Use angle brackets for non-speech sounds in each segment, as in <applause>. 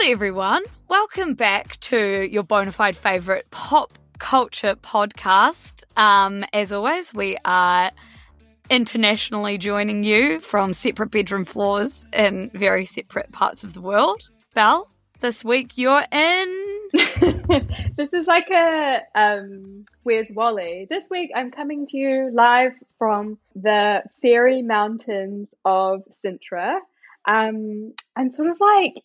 Kia everyone. Welcome back to your bona fide favourite pop culture podcast. Um, as always, we are internationally joining you from separate bedroom floors in very separate parts of the world. Belle, this week you're in. <laughs> this is like a um, Where's Wally? This week I'm coming to you live from the fairy mountains of Sintra. Um, I'm sort of like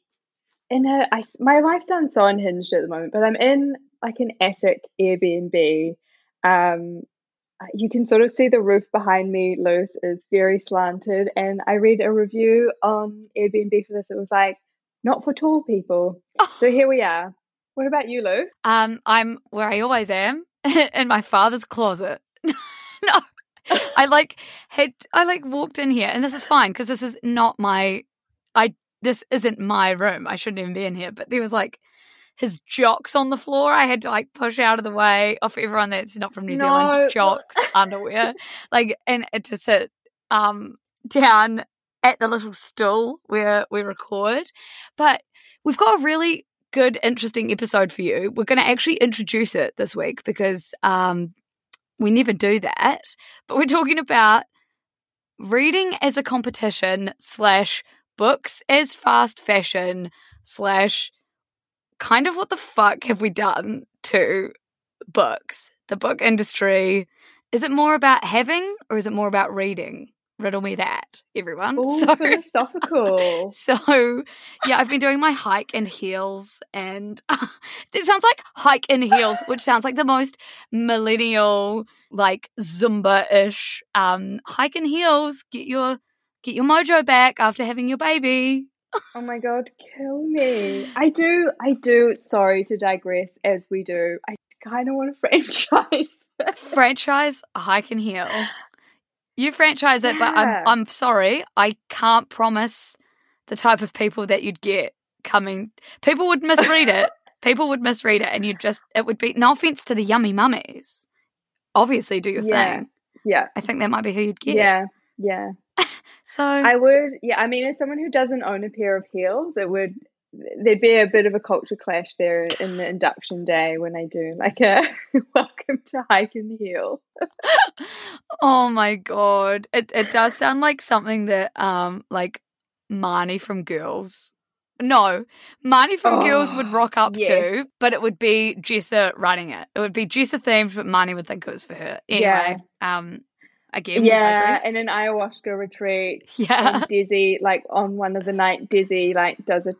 in a. I, my life sounds so unhinged at the moment, but I'm in like an attic Airbnb. Um, you can sort of see the roof behind me, Luce, is very slanted. And I read a review on Airbnb for this. It was like, not for tall people. So <laughs> here we are. What about you, Luce? Um, I'm where I always am <laughs> in my father's closet. <laughs> no, I like had I like walked in here, and this is fine because this is not my. I this isn't my room. I shouldn't even be in here. But there was like his jocks on the floor. I had to like push out of the way of everyone that's not from New No. Zealand. Jocks <laughs> underwear, like and to sit um down at the little stool where we record. But we've got a really good, interesting episode for you. We're going to actually introduce it this week because um, we never do that. But we're talking about reading as a competition slash books as fast fashion slash kind of what the fuck have we done to books, the book industry? Is it more about having or is it more about reading? Riddle me that, everyone. <laughs> All So- philosophical. <laughs> so, yeah, I've been doing my hike in heels, and <laughs> it sounds like hike in heels, which sounds like the most millennial, like Zumba-ish. Um, hike in heels, get your get your mojo back after having your baby. Oh my god, kill me. I do, I do, sorry to digress as we do. I kind of want a <laughs> franchise. Franchise hike and Heal. You franchise it, but I'm I'm sorry, I can't promise the type of people that you'd get coming. People would misread it. <laughs> people would misread it, and you'd just it would be no offense to the yummy mummies. Obviously, do your Yeah. thing. yeah, I think that might be who you'd get. yeah, yeah. <laughs> So I would, yeah. I mean, as someone who doesn't own a pair of heels, it would there'd be a bit of a culture clash there in the induction day when I do like a <laughs> welcome to hike in heel. <laughs> oh my god, it it does sound like something that um like Marnie from Girls. No, Marnie from Girls would Oh, rock up yes. to, but it would be Jessa running it. It would be Jessa themed, but Marnie would think it was for her. Anyway, um, again, yeah, and an ayahuasca retreat. <laughs> yeah, Desi, like on one of the night, Desi like does a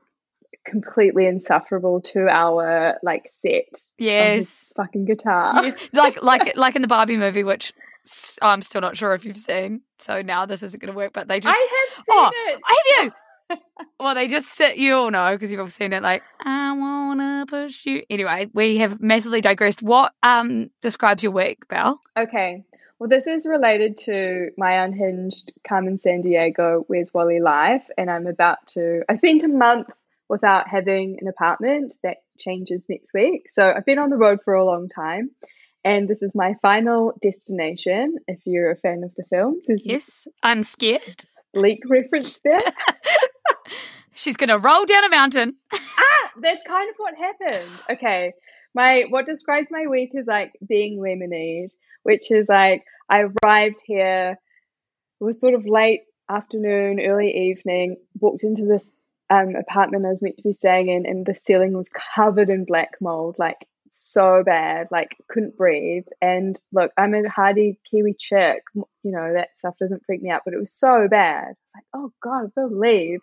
completely insufferable two hour like set. on yes, fucking guitar. yes, like like <laughs> like in the Barbie movie, which i'm still not sure if you've seen. So now this isn't going to work, but they just I have seen Oh, it. Have you? <laughs> well, they just sit. You all know because you've all seen it. Like, I wanna push you. Anyway, we have massively digressed. What um describes your week, Belle? Okay. Well, this is related to my unhinged Carmen Sandiego Where's Wally life, and I'm about to. I spent a month without having an apartment. That changes next week. So I've been on the road for a long time, and this is my final destination. If you're a fan of the films, Yes, I'm scared. bleak reference there. <laughs> She's gonna roll down a mountain. <laughs> ah, that's kind of what happened. Okay. My what describes my week is like being lemonade, which is like I arrived here, it was sort of late afternoon, early evening, walked into this um, apartment I was meant to be staying in, and the ceiling was covered in black mold, like so bad, like couldn't breathe. And look, I'm a hardy Kiwi chick, you know, that stuff doesn't freak me out, but it was so bad. It's like, oh God, I've got to leave.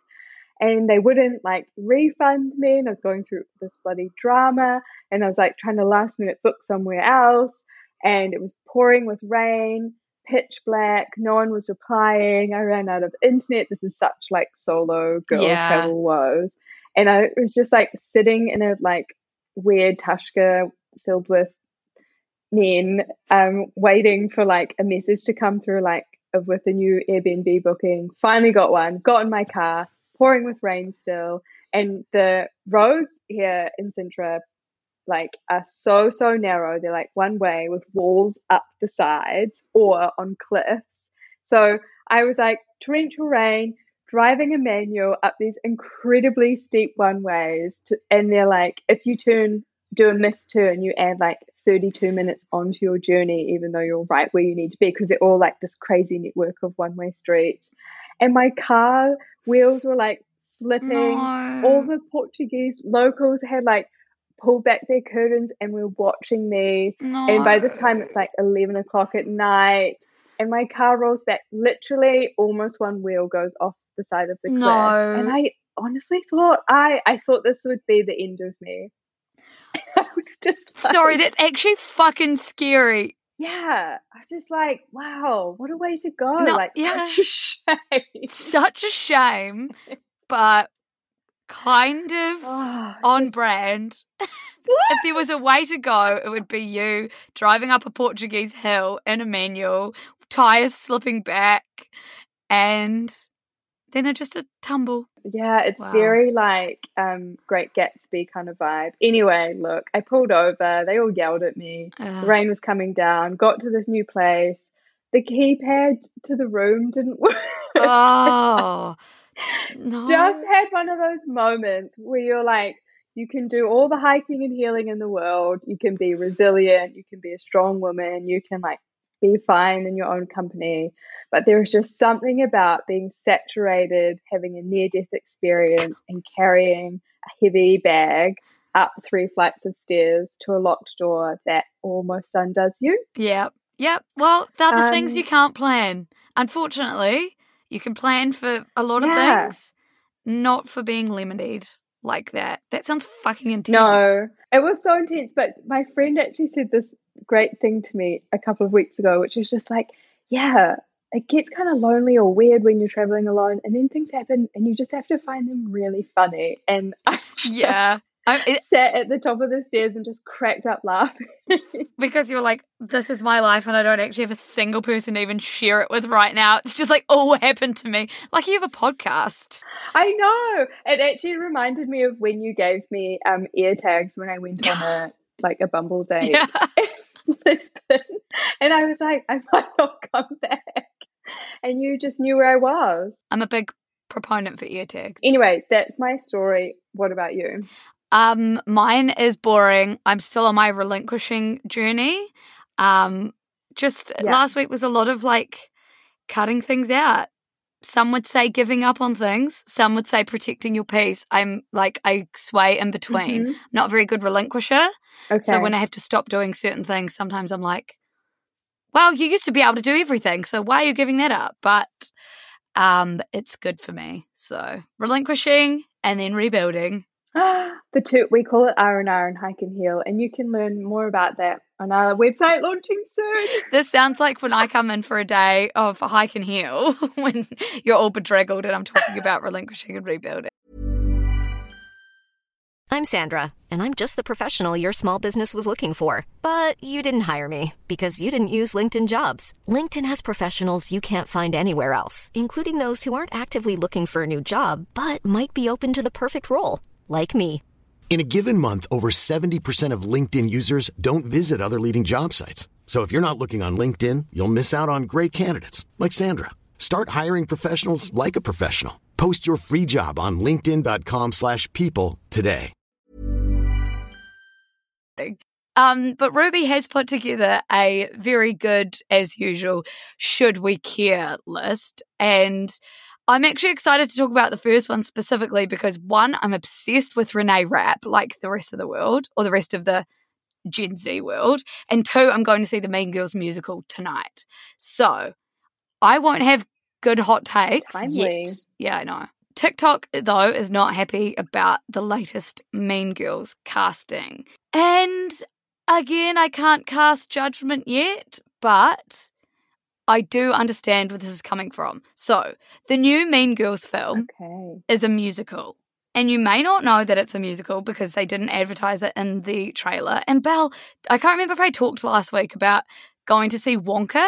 and they wouldn't like refund me. And I was going through this bloody drama, and I was like trying to last minute book somewhere else, and it was pouring with rain, pitch black. No one was replying. I ran out of internet. This is such like solo girl Yeah. travel woes, and I was just like sitting in a like weird tasca filled with men, um, waiting for like a message to come through, like with a new Airbnb booking. Finally got one. Got in my car, pouring with rain still, and the roads here in Sintra, like, are so so narrow. They're like one way with walls up the sides or on cliffs. So I was like torrential rain. Driving a manual up these incredibly steep one ways, to, and they're like, if you turn do a missed turn, you add like 32 minutes onto your journey, even though you're right where you need to be, because they're all like this crazy network of one way streets. And my car wheels were like slipping. No. All the Portuguese locals had like pulled back their curtains and were watching me. no. And by this time, it's like 11 o'clock at night. And my car rolls back. Literally, almost one wheel goes off the side of the cliff. No. And I honestly thought I I thought this would be the end of me. <laughs> I was just like, Sorry, that's actually fucking scary. yeah. I was just like, wow, what a way to go! No, like yeah. such a <laughs> shame. Such a shame, but kind of Oh, on just- brand. <laughs> if there was a way to go, it would be you driving up a Portuguese hill in a manual, tires slipping back, and then just a tumble. Yeah, it's Wow. very like um Great Gatsby kind of vibe. Anyway, look, I pulled over. They all yelled at me. The rain was coming down. Got to this new place. The keypad to the room didn't <laughs> work. oh no! Just had one of those moments where you're like, you can do all the hiking and healing in the world. You can be resilient. You can be a strong woman. You can like be fine in your own company. But there is just something about being saturated, having a near death experience, and carrying a heavy bag up three flights of stairs to a locked door that almost undoes you. Yep. Yep. Well, there are the things Um, you can't plan. Unfortunately, you can plan for a lot of Yeah. things, not for being lemonade like that. That sounds fucking intense. No, it was so intense. But my friend actually said this great thing to me a couple of weeks ago, which was just like, yeah, it gets kind of lonely or weird when you're traveling alone, and then things happen, and you just have to find them really funny. And <laughs> I just Yeah. I, it, sat at the top of the stairs and just cracked up laughing. <laughs> because you're like, this is my life, and I don't actually have a single person to even share it with right now. It's just like, oh, <laughs> what happened to me? Like, you have a podcast. I know. It actually reminded me of when you gave me um AirTags when I went on a like a bumble date. Yeah. <laughs> Lisbon. And I was like, I might not come back. And you just knew where I was. I'm a big proponent for AirTags. Anyway, that's my story. What about you? Um, mine is boring. I'm still on my relinquishing journey. Um, just Yeah. last week was a lot of like cutting things out. Some would say giving up on things. Some would say protecting your peace. I'm like I sway in between. Mhm. Not a very good relinquisher. Okay. So when I have to stop doing certain things, sometimes I'm like, well, you used to be able to do everything, so why are you giving that up? But um, it's good for me. So relinquishing and then rebuilding. <gasps> the two we call it R and R and Hike and Heal, and you can learn more about that on our website launching soon. <laughs> This sounds like when I come in for a day of hike and heal <laughs> when you're all bedraggled and I'm talking about relinquishing and rebuilding. I'm Sandra, and I'm just the professional your small business was looking for. But you didn't hire me because you didn't use LinkedIn jobs. LinkedIn has professionals you can't find anywhere else, including those who aren't actively looking for a new job but might be open to the perfect role, like me. In a given month, over 70% of LinkedIn users don't visit other leading job sites. So if you're not looking on LinkedIn, you'll miss out on great candidates like Sandra. Start hiring professionals like a professional. Post your free job on linkedin.com/people slash people today. Um, but Ruby has put together a very good, as usual, should we care list. And I'm actually excited to talk about the first one specifically because one, I'm obsessed with Renee Rapp, like the rest of the world, or the rest of the Gen Z world. And two, I'm going to see the Mean Girls musical tonight. So I won't have good hot takes Timely. yet. Yeah, I know. TikTok, though, is not happy about the latest Mean Girls casting. And again, I can't cast judgment yet, but I do understand where this is coming from. So, the new Mean Girls film Okay. is a musical. And you may not know that it's a musical because they didn't advertise it in the trailer. And Belle, I can't remember if I talked last week about going to see Wonka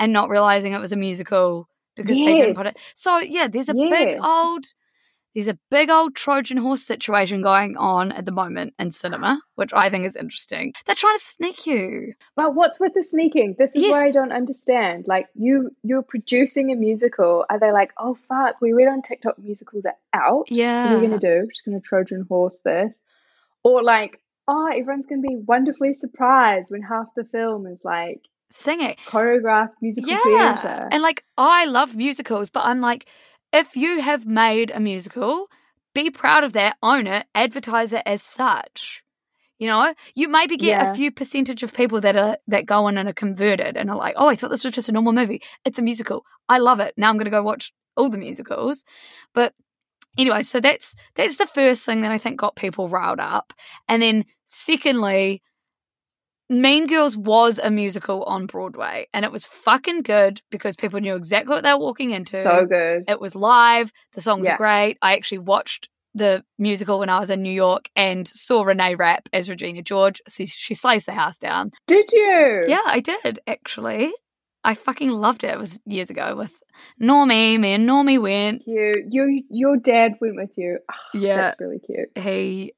and not realizing it was a musical because they didn't put it. So yeah, there's a big old there's a big old Trojan horse situation going on at the moment in cinema, which I think is interesting. They're trying to sneak you. But what's with the sneaking? This is Yes. where I don't understand. Like you, you're producing a musical. Are they like, oh fuck, we read on TikTok musicals are out. What Yeah. are we gonna do? We're just gonna Trojan horse this, or like, oh, everyone's gonna be wonderfully surprised when half the film is like Sing it. choreographed musical yeah. theatre. And like I love musicals, but I'm like, if you have made a musical, be proud of that, own it, advertise it as such. You know, you maybe get Yeah. a few percentage of people that are that go in and are converted and are like, oh, I thought this was just a normal movie. It's a musical. I love it. Now I'm going to go watch all the musicals. But anyway, so that's that's the first thing that I think got people riled up, and then secondly, Mean Girls was a musical on Broadway and it was fucking good because people knew exactly what they were walking into. so good. It was live, the songs Yeah. are great. I actually watched the musical when I was in New York and saw Renee Rapp as Regina George. She, she slays the house down. Did you? Yeah, I did actually. I fucking loved it. It was years ago with Normie. Me and Normie went. Cute. Your your dad went with you. Ah, Yeah. That's really cute. He,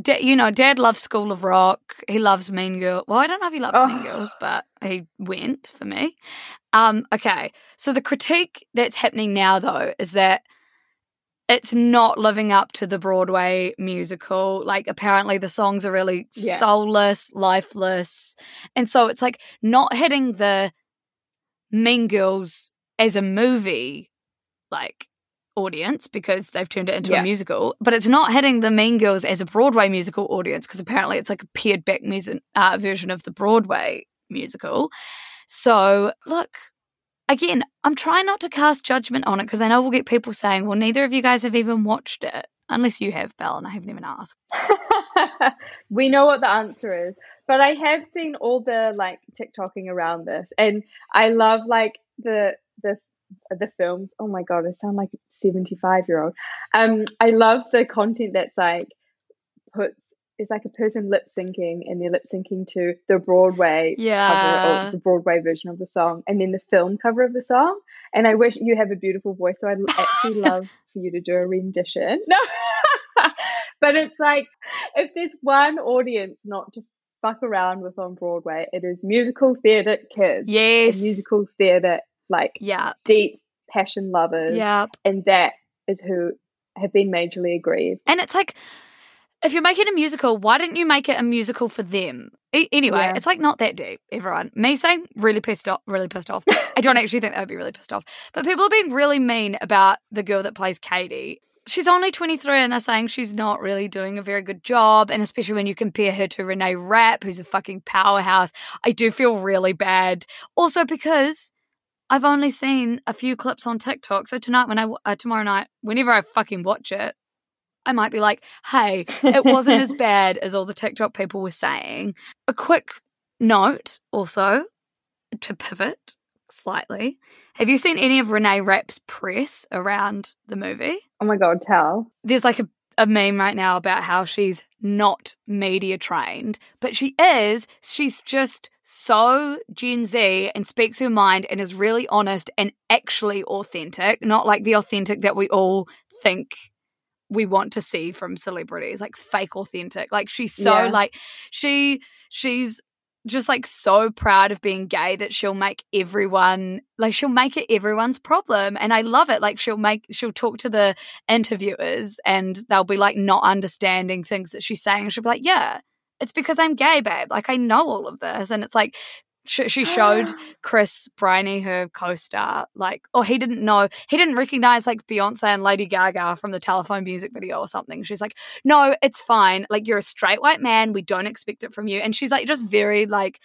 da- you know, Dad loves School of Rock. He loves Mean Girl. Well, I don't know if he loves Mean Oh. Girls, but he went for me. Um, okay, so the critique that's happening now, though, is that it's not living up to the Broadway musical. Like, apparently, the songs are really Yeah. soulless, lifeless, and so it's like not hitting the Mean Girls as a movie, like audience because they've turned it into a musical, but it's not hitting the Mean Girls as a Broadway musical audience because apparently it's like a pared back music uh, version of the Broadway musical. So, look, again, I'm trying not to cast judgment on it because I know we'll get people saying, well, neither of you guys have even watched it, unless you have, Belle, and I haven't even asked. <laughs> we know what the answer is. But I have seen all the like TikToking around this, and I love like the the the films. Oh my god, I sound like a seventy five year old. Um, I love the content that's like puts it's like a person lip syncing, and they're lip syncing to the Broadway yeah. cover or the Broadway version of the song, and then the film cover of the song. And I wish you have a beautiful voice, so I'd actually <laughs> love for you to do a rendition. No. <laughs> but it's like if there's one audience not to fuck around with on Broadway, it is musical theatre kids. Yes. musical theatre like Yeah. deep passion lovers. Yeah. And that is who have been majorly aggrieved. And it's like, if you're making a musical, why didn't you make it a musical for them? E- anyway, Yeah. it's like not that deep. Everyone, me saying really pissed off, really pissed off. I don't actually think that would be really pissed off, but people are being really mean about the girl that plays Cady. She's only 23 and they're saying she's not really doing a very good job. And especially when you compare her to Renee Rapp, who's a fucking powerhouse, I do feel really bad. Also because I've only seen a few clips on TikTok. So tonight, when I, uh, tomorrow night, whenever I fucking watch it, I might be like, hey, it wasn't as <laughs> bad as all the TikTok people were saying. A quick note also to pivot slightly. Have you seen any of Renee Rapp's press around the movie? Oh my god, tell. There's like a, a meme right now about how she's not media trained, but she is. She's just so Gen Z and speaks her mind and is really honest and actually authentic, not like the authentic that we all think we want to see from celebrities, like fake authentic. Like she's so Yeah. like she she's just like so proud of being gay that she'll make everyone like she'll make it everyone's problem and i love it like she'll make she'll talk to the interviewers and they'll be like not understanding things that she's saying she'll be like yeah it's because i'm gay babe like i know all of this and it's like sh- she showed <gasps> chris briney her co-star like or he didn't know he didn't recognize like beyonce and lady gaga from the telephone music video or something she's like no it's fine like you're a straight white man we don't expect it from you and she's like just very like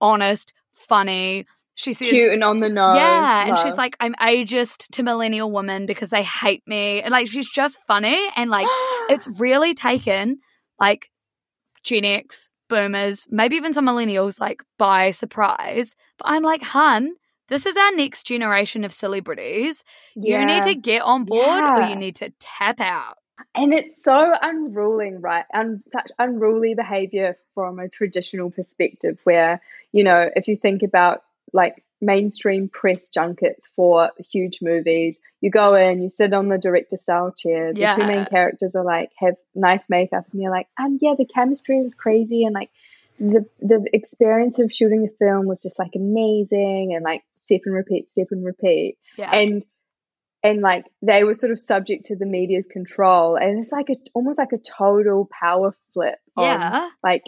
honest funny she says Cute and on the nose. yeah, and she's like, I'm ageist to millennial women because they hate me. And like, she's just funny. And like, it's <gasps> really taken like Gen X, boomers, maybe even some millennials like by surprise. But I'm like, hun, this is our next generation of celebrities. You need to get on board or you need to tap out. And it's so unruling, right? And such unruly behavior from a traditional perspective, where, you know, if you think about like mainstream press junkets for huge movies, you go in, you sit on the director style chair, the two main characters are like, have nice makeup, and you're like, and yeah, the chemistry was crazy, and like, the the experience of shooting the film was just like amazing, and like step and repeat, step and repeat Yeah. and and like they were sort of subject to the media's control and it's like a almost like a total power flip on yeah. like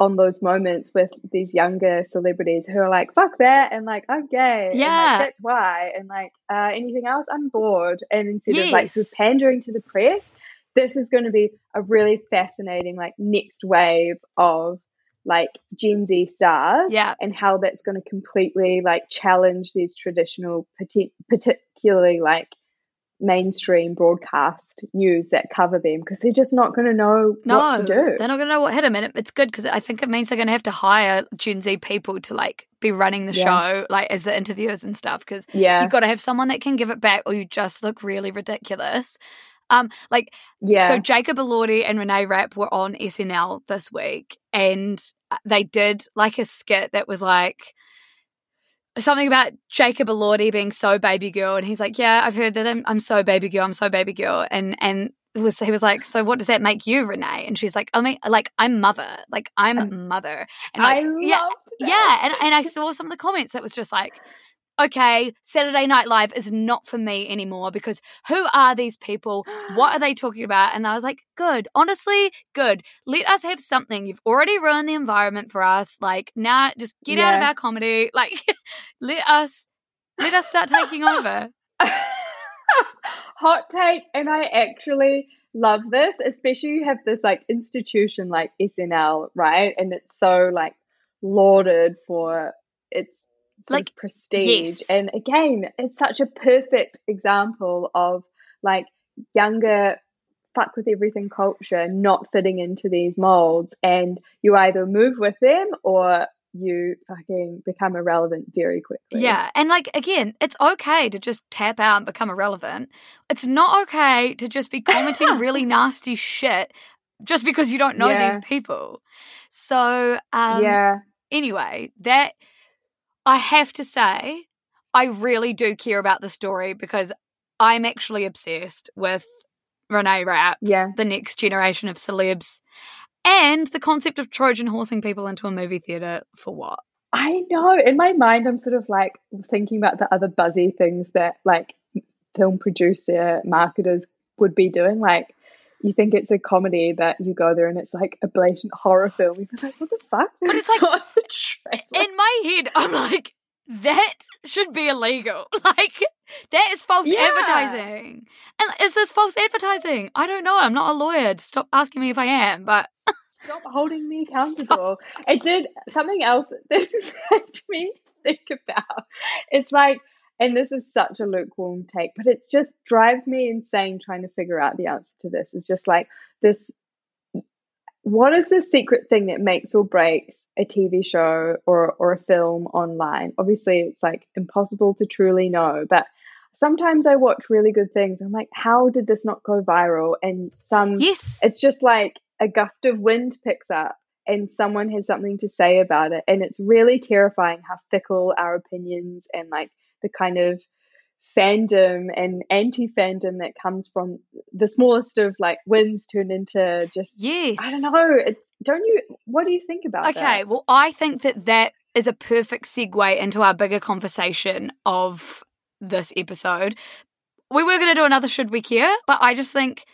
on those moments with these younger celebrities who are like fuck that and like i'm gay and, like, Yeah. that's why and like uh, anything else i'm bored and instead of like sort of pandering to the press this is going to be a really fascinating like next wave of like gen z stars Yeah. and how that's going to completely like challenge these traditional parti- particularly like mainstream broadcast news that cover them because they're just not going to know No, what to do they're not going to know what hit them, and it's good because I think it means they're going to have to hire Gen Z people to like be running the Yeah. show, like as the interviewers and stuff. Because yeah you've got to have someone that can give it back, or you just look really ridiculous. Um, like yeah so, Jacob Elordi and Renee Rapp were on SNL this week, and uh, they did like a skit that was like something about Jacob Elordi being so baby girl, and he's like, "Yeah, I've heard that I'm, I'm so baby girl, I'm so baby girl," and and was he was like, "So what does that make you, Renee?" And she's like, "I mean, like I'm mother, like I'm Um, mother," and like, i loved yeah, that. yeah, and and I saw some of the comments that was just like. Okay, Saturday Night Live is not for me anymore because who are these people? What are they talking about? And I was like, good. Honestly, good. Let us have something. You've already ruined the environment for us. Like, now just get out of our comedy. <laughs> Like, let us let us start taking over. <laughs> hot take and i actually love this especially you have this like institution like snl right and it's so like lauded for its Like, prestige yes. and again it's such a perfect example of like younger fuck with everything culture not fitting into these molds and you either move with them or you fucking become irrelevant very quickly Yeah. And like, again, it's okay to just tap out and become irrelevant. It's not okay to just be commenting <laughs> really nasty shit just because you don't know Yeah. these people. So, um, yeah anyway, that I have to say, I really do care about the story because I'm actually obsessed with Renee Rapp, yeah the next generation of celebs, and the concept of Trojan horsing people into a movie theater for what? I know. In my mind, I'm sort of like thinking about the other buzzy things that like film producer marketers would be doing. Like, you think it's a comedy, that you go there and it's like a blatant horror film. You're like, what the fuck? But it's <laughs> like- not a trailer. In my head, I'm like, that should be illegal. <laughs> Like, that is false Yeah. advertising. And is this false advertising? I don't know. I'm not a lawyer. Stop asking me if I am. But <laughs> Stop holding me accountable. It did something else. This made me think about. It's like, and this is such a lukewarm take, but it just drives me insane trying to figure out the answer to this. It's just like this. What is the secret thing that makes or breaks a TV show or or a film online? Obviously, it's like impossible to truly know, but sometimes I watch really good things. I'm like, how did this not go viral? And some yes, it's just like a gust of wind picks up and someone has something to say about it and it's really terrifying how fickle our opinions and like the kind of fandom and anti-fandom that comes from the smallest of like wins turn into just yes. i don't know it's don't you what do you think about Okay, that well, I think that that is a perfect segue into our bigger conversation of this episode. We were going to do another Should We Care, but I just think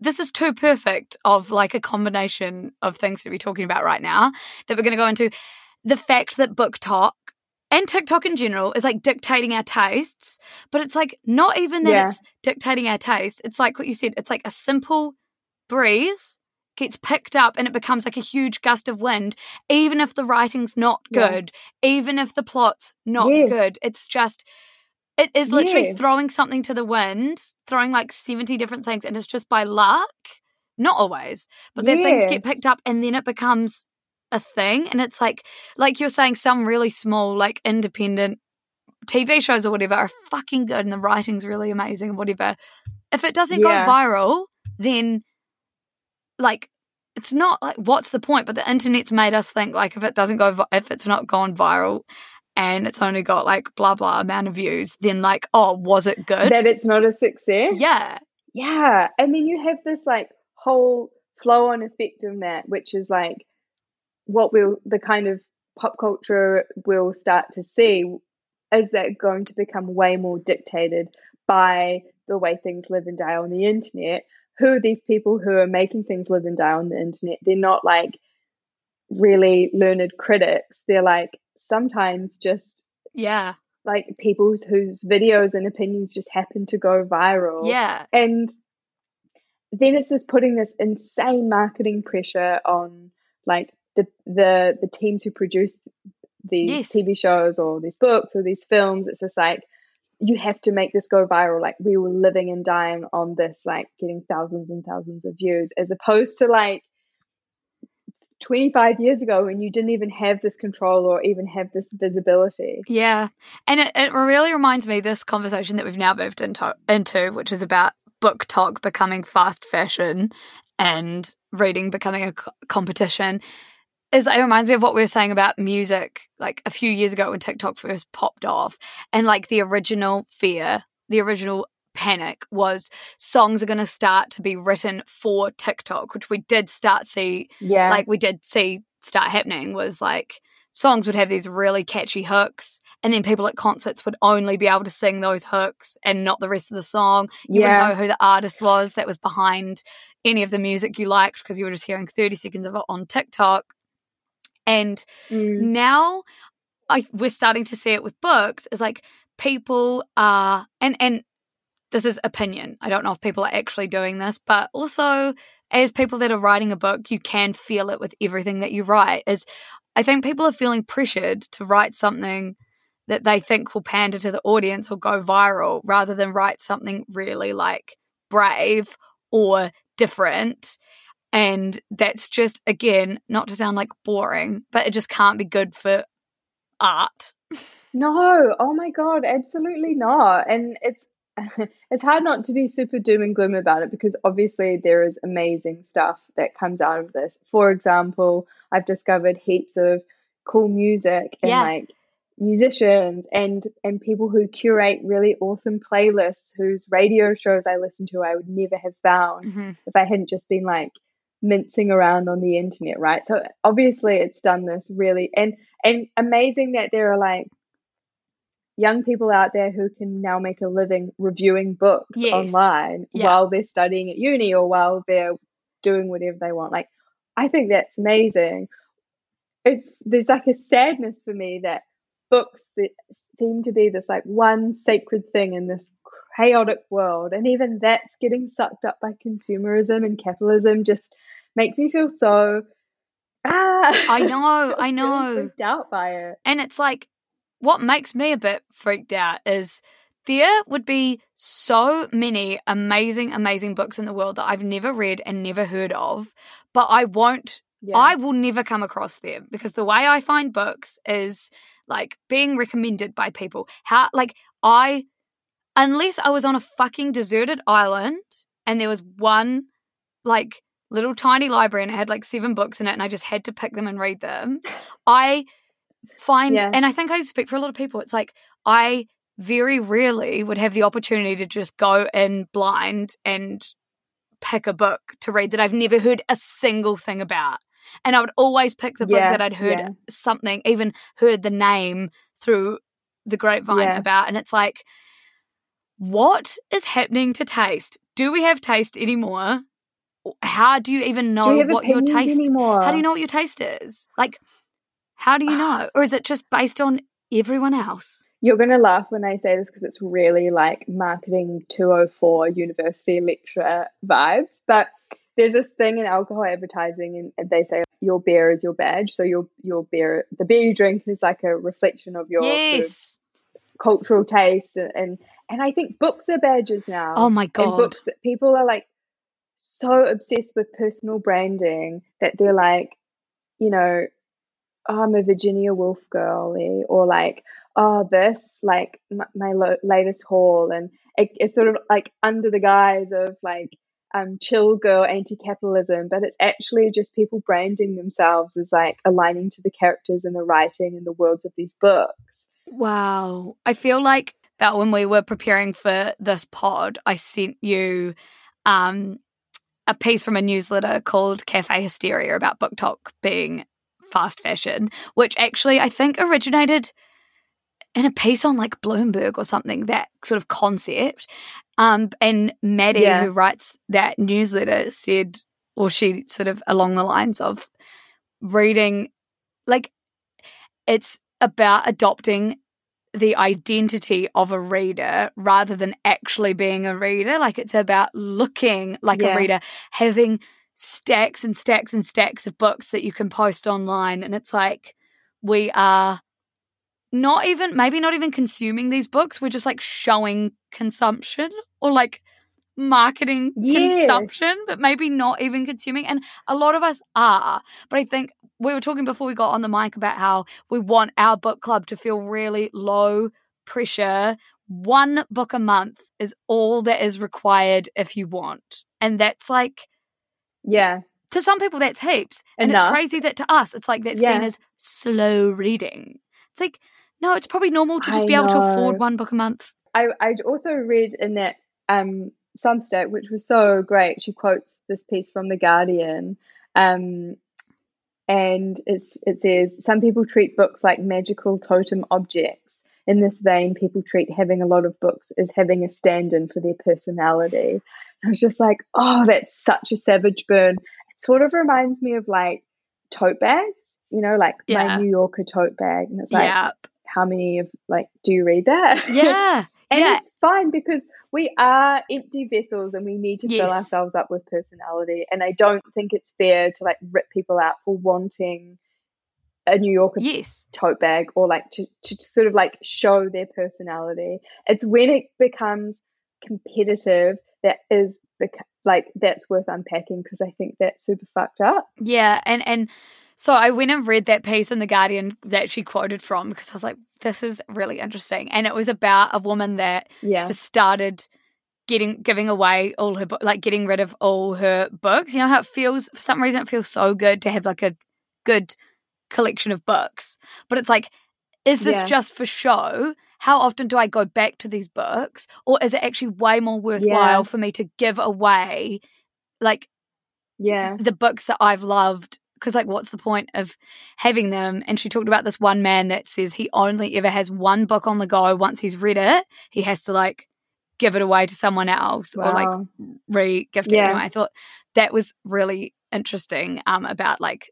this is too perfect of like a combination of things to be talking about right now that we're going to go into. The fact that BookTok and TikTok in general is like dictating our tastes, but it's like not even that Yeah. it's dictating our taste. It's like what you said, it's like a simple breeze gets picked up and it becomes like a huge gust of wind, even if the writing's not Yeah. good, even if the plot's not Yes. good. It's just, it is literally Yes. throwing something to the wind, throwing like 70 different things, and it's just by luck. Not always, but then things get picked up and then it becomes a thing. And it's like, like you're saying, some really small, like independent TV shows or whatever are fucking good and the writing's really amazing and whatever. If it doesn't Yeah. go viral, then like it's not like what's the point? But the internet's made us think like if it doesn't go, if it's not gone viral, and it's only got like blah blah amount of views, then like oh was it good? that it's not a success. yeah, Yeah. And then you have this like whole flow on effect of that, which is like what we'll, the kind of pop culture we'll start to see is that going to become way more dictated by the way things live and die on the internet. Who are these people who are making things live and die on the internet? They're not like really learned critics. They're like sometimes just yeah, like people whose videos and opinions just happen to go viral yeah, and then it's just putting this insane marketing pressure on like the the the teams who produce these Yes. TV shows or these books or these films. It's just like you have to make this go viral. Like we were living and dying on this, like getting thousands and thousands of views, as opposed to like 25 years ago when you didn't even have this control or even have this visibility. yeah. And it, it really reminds me this conversation that we've now moved into, into, which is about BookTok becoming fast fashion and reading becoming a competition. Is it reminds me of what we were saying about music like a few years ago when TikTok first popped off, and like the original fear, the original panic was songs are going to start to be written for TikTok, which we did start see Yeah. like we did see start happening was like songs would have these really catchy hooks and then people at concerts would only be able to sing those hooks and not the rest of the song you Yeah. wouldn't know who the artist was that was behind any of the music you liked because you were just hearing 30 seconds of it on tiktok and Mm. now I, we're starting to see it with books is like people are and and this is opinion i don't know if people are actually doing this but also as people that are writing a book you can feel it with everything that you write is i think people are feeling pressured to write something that they think will pander to the audience or go viral rather than write something really like brave or different and that's just again not to sound like boring but it just can't be good for art No, oh my God, absolutely not. And it's <laughs> it's hard not to be super doom and gloom about it because obviously there is amazing stuff that comes out of this. For example, I've discovered heaps of cool music and Yeah. like musicians and and people who curate really awesome playlists whose radio shows I listen to I would never have found Mhm. if I hadn't just been like mincing around on the internet, right? So obviously it's done this really and and amazing that there are like young people out there who can now make a living reviewing books Yes. online Yeah. while they're studying at uni or while they're doing whatever they want. Like I think that's amazing. If there's like a sadness for me that books that seem to be this like one sacred thing in this chaotic world and even that's getting sucked up by consumerism and capitalism just makes me feel so ah I <laughs> know, I really know. freaked out by it And it's like, what makes me a bit freaked out is there would be so many amazing, amazing books in the world that I've never read and never heard of, but I won't, yeah I will never come across them because the way I find books is like being recommended by people. How, like, I, unless I was on a fucking deserted island and there was one, like, little tiny library and it had like seven books in it and I just had to pick them and read them, I find Yeah. and I think I speak for a lot of people, it's like I very rarely would have the opportunity to just go in blind and pick a book to read that I've never heard a single thing about. And I would always pick the book Yeah, that I'd heard yeah. something, even heard the name through the grapevine Yeah. about. And it's like, what is happening to taste? Do we have taste anymore? How do you even know you what your taste anymore how do you know what your taste is? Like, how do you know? <sighs> Or is it just based on everyone else? You're going to laugh when I say this because it's really like marketing 204 university lecturer vibes. But there's this thing in alcohol advertising, and they say your beer is your badge. So your your beer, the beer you drink, is like a reflection of your yes. sort of cultural taste, and, and and I think books are badges now. Oh my And god. books, people are like so obsessed with personal branding that they're like, you know, oh, I'm a Virginia Woolf girly, or like, oh, this, like my, my lo- latest haul. And it, it's sort of like under the guise of like, um, chill girl anti-capitalism, but it's actually just people branding themselves as like aligning to the characters and the writing and the worlds of these books. Wow. I feel like that when we were preparing for this pod, I sent you um, a piece from a newsletter called Cafe Hysteria about BookTok being fast fashion, which actually I think originated in a piece on like Bloomberg or something, that sort of concept. Um, and Maddie, Yeah. who writes that newsletter, said, or she sort of along the lines of reading, like, it's about adopting the identity of a reader rather than actually being a reader. Like, it's about looking like Yeah. a reader, having stacks and stacks and stacks of books that you can post online. And it's like, we are not even maybe not even consuming these books we're just like showing consumption or like marketing Yes. consumption but maybe not even consuming and a lot of us are but i think we were talking before we got on the mic about how we want our book club to feel really low pressure one book a month is all that is required if you want and that's like Yeah. to some people that's heaps and Enough. it's crazy that to us it's like that's seen as slow reading it's like no it's probably normal to just I be able to afford one book a month I I also read in that um Substack, which was so great. She quotes this piece from the Guardian, um, and it's it says some people treat books like magical totem objects. In this vein, people treat having a lot of books as having a stand-in for their personality. I was just like, oh, that's such a savage burn. It sort of reminds me of like tote bags, you know, like Yeah. my New Yorker tote bag, and it's like, yeah how many of like do you read that? <laughs> yeah And yeah it's fine because we are empty vessels and we need to Yes. fill ourselves up with personality. And I don't think it's fair to like rip people out for wanting a New Yorker yes tote bag or like to, to sort of like show their personality. It's when it becomes competitive that is bec- like that's worth unpacking because I think that's super fucked up. yeah and and so i went and read that piece in the guardian that she quoted from because i was like this is really interesting and it was about a woman that Yeah. just started getting giving away all her like getting rid of all her books you know how it feels for some reason it feels so good to have like a good collection of books but it's like is this Yeah. just for show how often do i go back to these books or is it actually way more worthwhile Yeah. for me to give away like Yeah. the books that i've loved because like what's the point of having them and she talked about this one man that says he only ever has one book on the go once he's read it he has to like give it away to someone else or like re-gift it Yeah. anyway i thought that was really interesting um about like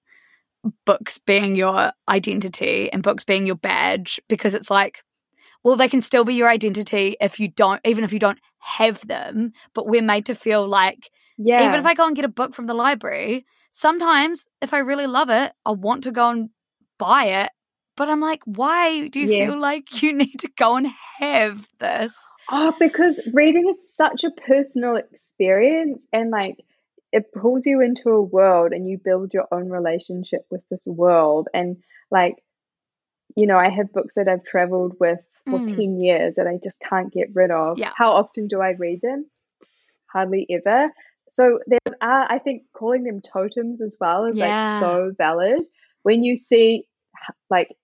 books being your identity and books being your badge because it's like well they can still be your identity if you don't even if you don't have them but we're made to feel like Yeah. even if I go and get a book from the library, sometimes if I really love it, I want to go and buy it. But I'm like, why do you feel <laughs> like you need to go and have this? Oh, because reading is such a personal experience and like it pulls you into a world and you build your own relationship with this world. And like, you know, I have books that I've traveled with for Mm. 10 years that I just can't get rid of. Yeah. How often do I read them? Hardly ever. So there are, I think, calling them totems as well is Yeah. like so valid. When you see like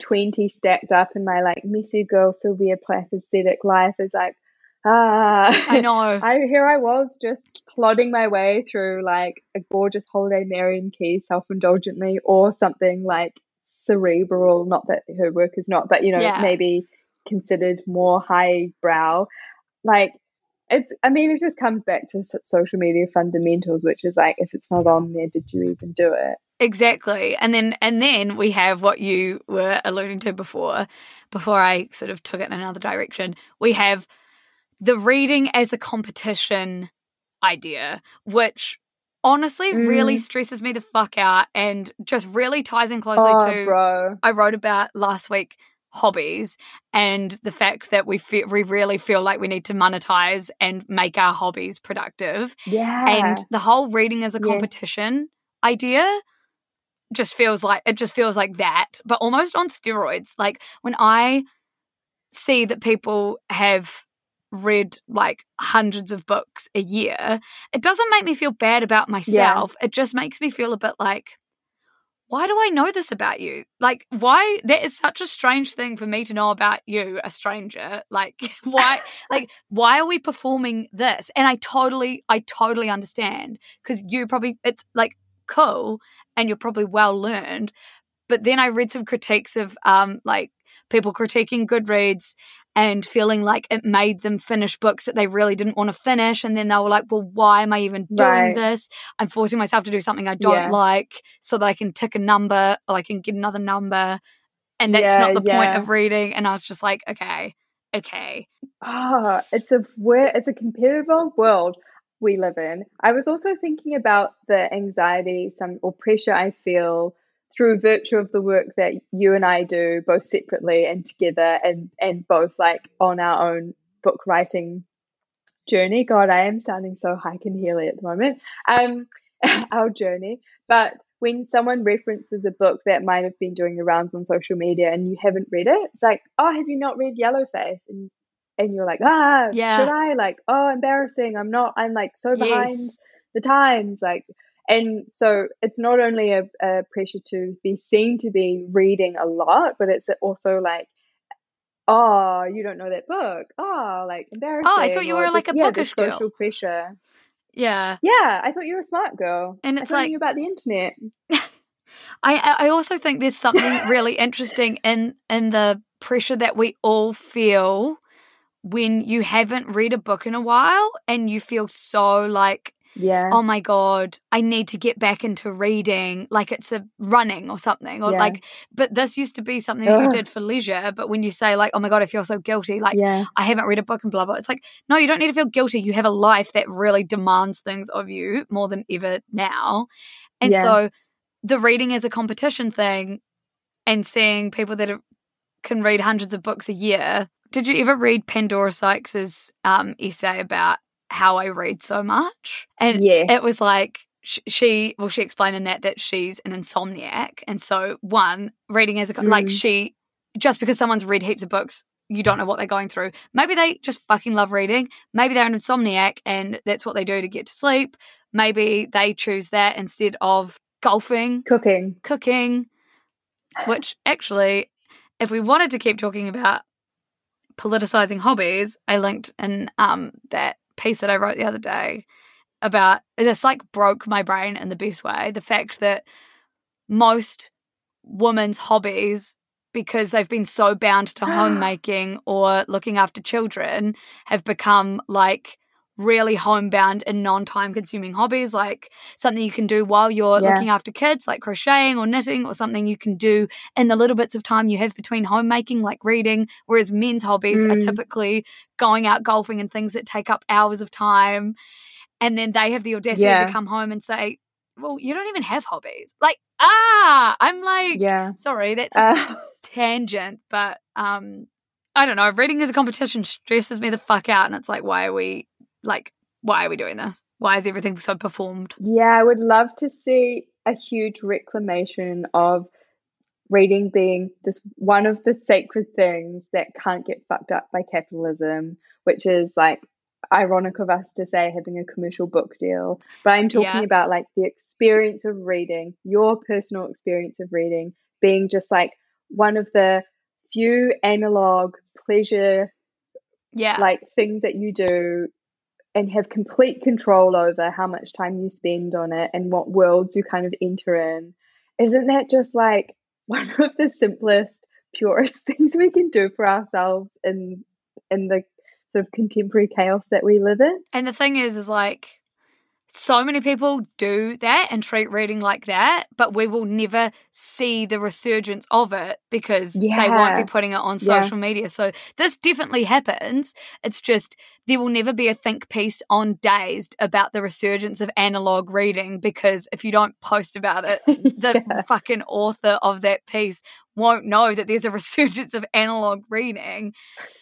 20 stacked up in my like messy girl Sylvia Plath aesthetic life is like, ah, I know. <laughs> I here I was just plodding my way through like a gorgeous holiday Marian Keyes self-indulgently or something like cerebral, not that her work is not, but you know, Yeah. maybe considered more highbrow. Like it's I mean it just comes back to social media fundamentals which is like if it's not on there did you even do it? Exactly. And then and then we have what you were alluding to before, before I sort of took it in another direction. We have the reading as a competition idea, which honestly really Mm. stresses me the fuck out and just really ties in closely Oh, to bro. I wrote about last week hobbies and the fact that we feel, we really feel like we need to monetize and make our hobbies productive Yeah. and the whole reading as a Yeah. competition idea just feels like it just feels like that but almost on steroids like when i see that people have read like hundreds of books a year it doesn't make me feel bad about myself it just makes me feel a bit like why do I know this about you? Like, why? That is such a strange thing for me to know about you, a stranger. Like, <laughs> why? <laughs> like, why are we performing this? And I totally, I totally understand because you probably, it's like cool and you're probably well learned. But then I read some critiques of, um, like people critiquing Goodreads and feeling like it made them finish books that they really didn't want to finish. And then they were like, well, why am I even doing Right. this? I'm forcing myself to do something I don't Yeah. like so that I can tick a number or I can get another number. And that's Yeah, not the point of reading. And I was just like, okay, okay. Ah, it's a it's a competitive world we live in. I was also thinking about the anxiety, some or pressure I feel through virtue of the work that you and I do, both separately and together, and and both like on our own book writing journey. God, I am sounding so hike and healy at the moment. Um, <laughs> our journey, but when someone references a book that might have been doing the rounds on social media and you haven't read it, it's like, oh, have you not read Yellowface? And and you're like, ah, Yeah. should I? Like, oh, embarrassing. I'm not. I'm like so behind Yes. the times. Like, and so it's not only a, a pressure to be seen to be reading a lot, but it's also like, oh, you don't know that book. Oh, like embarrassing. Oh, I thought you were like this- a yeah, bookish this girl. social pressure. Yeah. Yeah, I thought you were a smart girl. And it's like- about the internet. <laughs> I I also think there's something really interesting in in the pressure that we all feel when you haven't read a book in a while and you feel so like Yeah. oh my god i need to get back into reading like it's a running or something or Yeah. like but this used to be something that you did for leisure but when you say like oh my god i feel so guilty like yeah. I haven't read a book and blah blah. It's like, no, you don't need to feel guilty. You have a life that really demands things of you more than ever now. And Yeah. so the reading is a competition thing and seeing people that are, can read hundreds of books a year. Did you ever read Pandora Sykes's um, essay about how I read so much? And Yes. it was like she well she explained in that that she's an insomniac and so one reading as a co- like Mm. she just because someone's read heaps of books you don't know what they're going through maybe they just fucking love reading maybe they're an insomniac and that's what they do to get to sleep maybe they choose that instead of golfing Cooking. cooking which actually if we wanted to keep talking about politicizing hobbies i linked in um that piece that i wrote the other day about this like broke my brain in the best way the fact that most women's hobbies because they've been so bound to <gasps> homemaking or looking after children have become like really homebound and non-time consuming hobbies like something you can do while you're Yeah. looking after kids like crocheting or knitting or something you can do in the little bits of time you have between homemaking like reading whereas men's hobbies are Mm. typically going out golfing and things that take up hours of time and then they have the audacity Yeah. to come home and say well you don't even have hobbies like ah i'm like Yeah. sorry that's a Uh, <laughs> tangent but um i don't know reading as a competition stresses me the fuck out and it's like why are we like why are we doing this why is everything so performed Yeah, I would love to see a huge reclamation of reading being this one of the sacred things that can't get fucked up by capitalism, which is like ironic of us to say having a commercial book deal. But I'm talking Yeah. about like the experience of reading, your personal experience of reading being just like one of the few analog pleasure yeah like things that you do and have complete control over how much time you spend on it and what worlds you kind of enter in isn't that just like <laughs> one of the simplest purest <laughs> things we can do for ourselves in in the sort of contemporary chaos that we live in? And the thing is is like so many people do that and treat reading like that, but we will never see the resurgence of it because they won't be putting it on Yeah. social media. So this definitely happens. It's just there will never be a think piece on Dazed about the resurgence of analog reading because if you don't post about it, <laughs> the Yeah. fucking author of that piece won't know that there's a <laughs> resurgence of analog reading.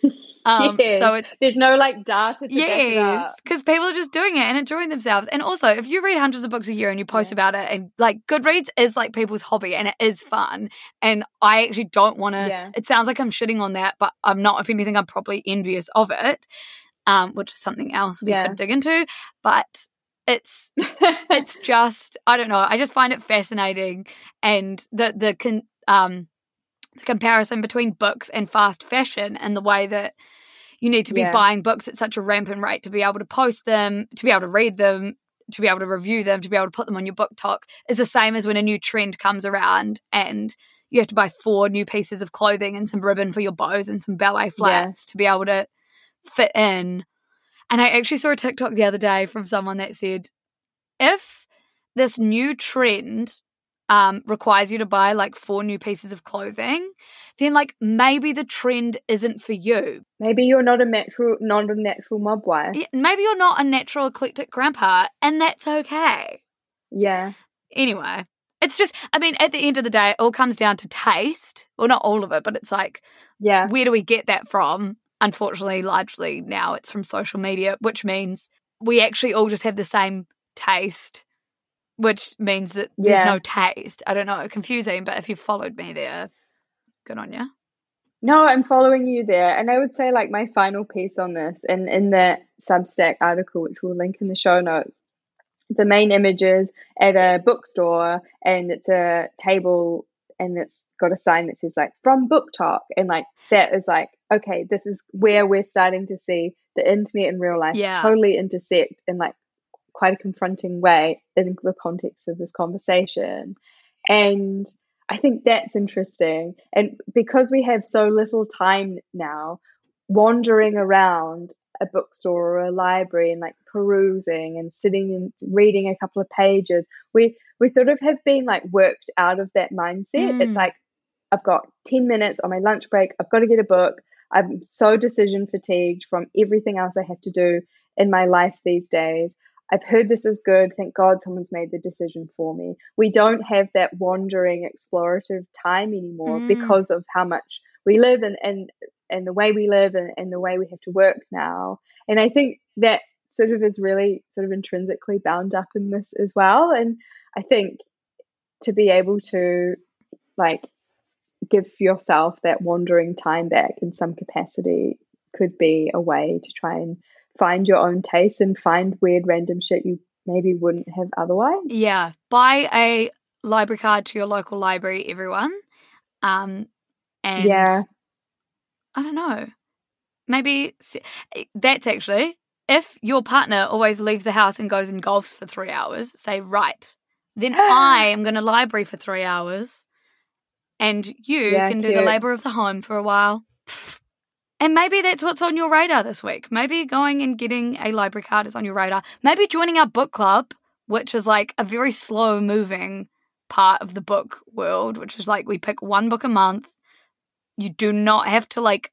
<laughs> Um, Yes. So it's There's no like data. Yes, because people are just doing it and enjoying themselves. And also, if you read hundreds of books a year and you post Yeah. about it, and like Goodreads is like people's hobby and it is fun. And I actually don't want to. Yeah. It sounds like I'm shitting on that, but I'm not. If anything, I'm probably envious of it, um, which is something else we Yeah. could dig into. But it's <laughs> it's just I don't know. I just find it fascinating, and the the con, um the comparison between books and fast fashion and the way that you need to be Yeah. buying books at such a rampant rate to be able to post them, to be able to read them, to be able to review them, to be able to put them on your BookTok is the same as when a new trend comes around and you have to buy four new pieces of clothing and some ribbon for your bows and some ballet flats to be able to fit in. And I actually saw a TikTok the other day from someone that said, if this new trend um, requires you to buy like four new pieces of clothing, then like maybe the trend isn't for you. Maybe you're not a natural, not a natural mob wife. Yeah, Maybe you're not a natural eclectic grandpa, and that's okay. Yeah. Anyway, it's just, I mean, at the end of the day, it all comes down to taste. Well, not all of it, but it's like, Yeah. where do we get that from? Unfortunately, largely now it's from social media, which means we actually all just have the same taste, which means that there's no taste. I don't know, confusing, but if you've followed me there, good on you. No, I'm following you there. And I would say, like, my final piece on this, and in that Substack article, which we'll link in the show notes, the main image is at a bookstore, and it's a table, and it's got a sign that says, like, from BookTok. And, like, that is like, okay, this is where we're starting to see the internet and real life Yeah. totally intersect in, like, quite a confronting way in the context of this conversation. And I think that's interesting. And because we have so little time now, wandering around a bookstore or a library and like perusing and sitting and reading a couple of pages, we we sort of have been like worked out of that mindset. It's Mm. like I've got 10 minutes on my lunch break, I've got to get a book. I'm so decision fatigued from everything else I have to do in my life these days. I've heard this is good. Thank God someone's made the decision for me. We don't have that wandering, explorative time anymore Mm. because of how much we live and, and, and the way we live and, and the way we have to work now. And I think that sort of is really sort of intrinsically bound up in this as well. And I think to be able to like give yourself that wandering time back in some capacity could be a way to try and find your own taste and find weird random shit you maybe wouldn't have otherwise. Yeah. Buy a library card to your local library, everyone. Um, and Yeah. I don't know. Maybe that's actually if your partner always leaves the house and goes and golfs for three hours, say, right, then <gasps> I am going to library for three hours and you Yeah, can do the labor of the home for a while. And maybe that's what's on your radar this week. Maybe going and getting a library card is on your radar. Maybe joining our book club, which is like a very slow moving part of the book world, which is like we pick one book a month. You do not have to like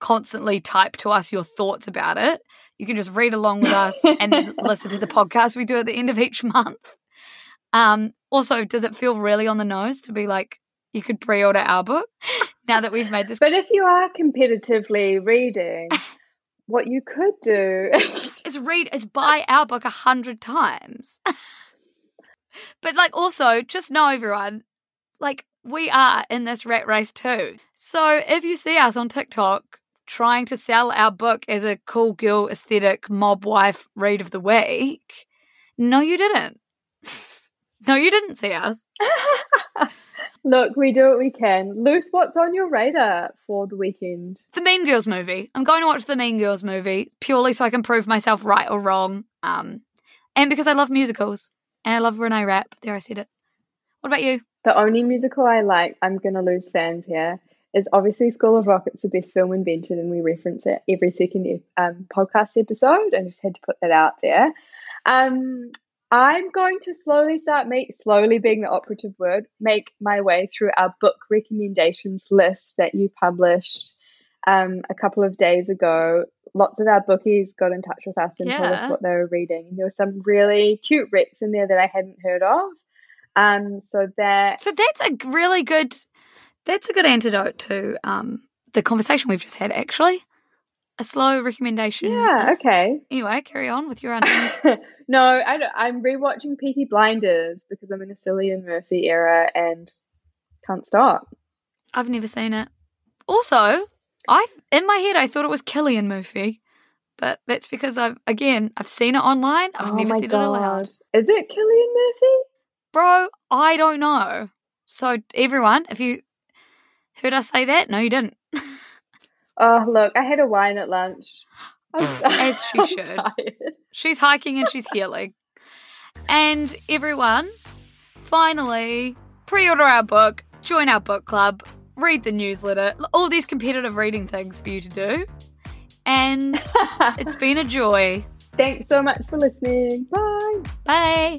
constantly type to us your thoughts about it. You can just read along with us and then <laughs> listen to the podcast we do at the end of each month. Um, also, does it feel really on the nose to be like you could pre-order our book <laughs> now that we've made this? But if you are competitively reading, <laughs> what you could do <laughs> Is read is buy our book a hundred times. but like, also, just know everyone, like we are in this rat race too. So if you see us on TikTok trying to sell our book as a cool girl aesthetic mob wife read of the week, no, you didn't. No, you didn't see us. Look, we do what we can. Luce, what's on your radar for the weekend? The Mean Girls movie. I'm going to watch the Mean Girls movie purely so I can prove myself right or wrong. Um, and because I love musicals and I love Renee Rapp. There, I said it. What about you? The only musical I like, I'm going to lose fans here, is obviously School of Rock. It's the best film invented, and we reference it every second um, podcast episode. I just had to put that out there. Um, I'm going to slowly start make slowly being the operative word make my way through our book recommendations list that you published um, a couple of days ago. Lots of our bookies got in touch with us and told us what they were reading. There were some really cute recs in there that I hadn't heard of. Um, so that So that's a really good. That's a good antidote to um the conversation we've just had. Actually, a slow recommendation. yeah, okay. Anyway, carry on with your <laughs> underneath. no, I don't, I'm rewatching Peaky Blinders because I'm in a Cillian Murphy era and can't stop. I've never seen it. Also, I in my head I thought it was Killian Murphy, but that's because I've again I've seen it online. I've oh never said god, it aloud. is it Killian Murphy? Bro, I don't know. So everyone, if you heard us say that, no, you didn't. Oh look, I had a wine at lunch. <gasps> <laughs> I'm, As she I'm should. tired. She's hiking and she's healing. And everyone, finally, pre-order our book, join our book club, read the newsletter, all these competitive reading things for you to do. And <laughs> it's been a joy. Thanks so much for listening. Bye. Bye.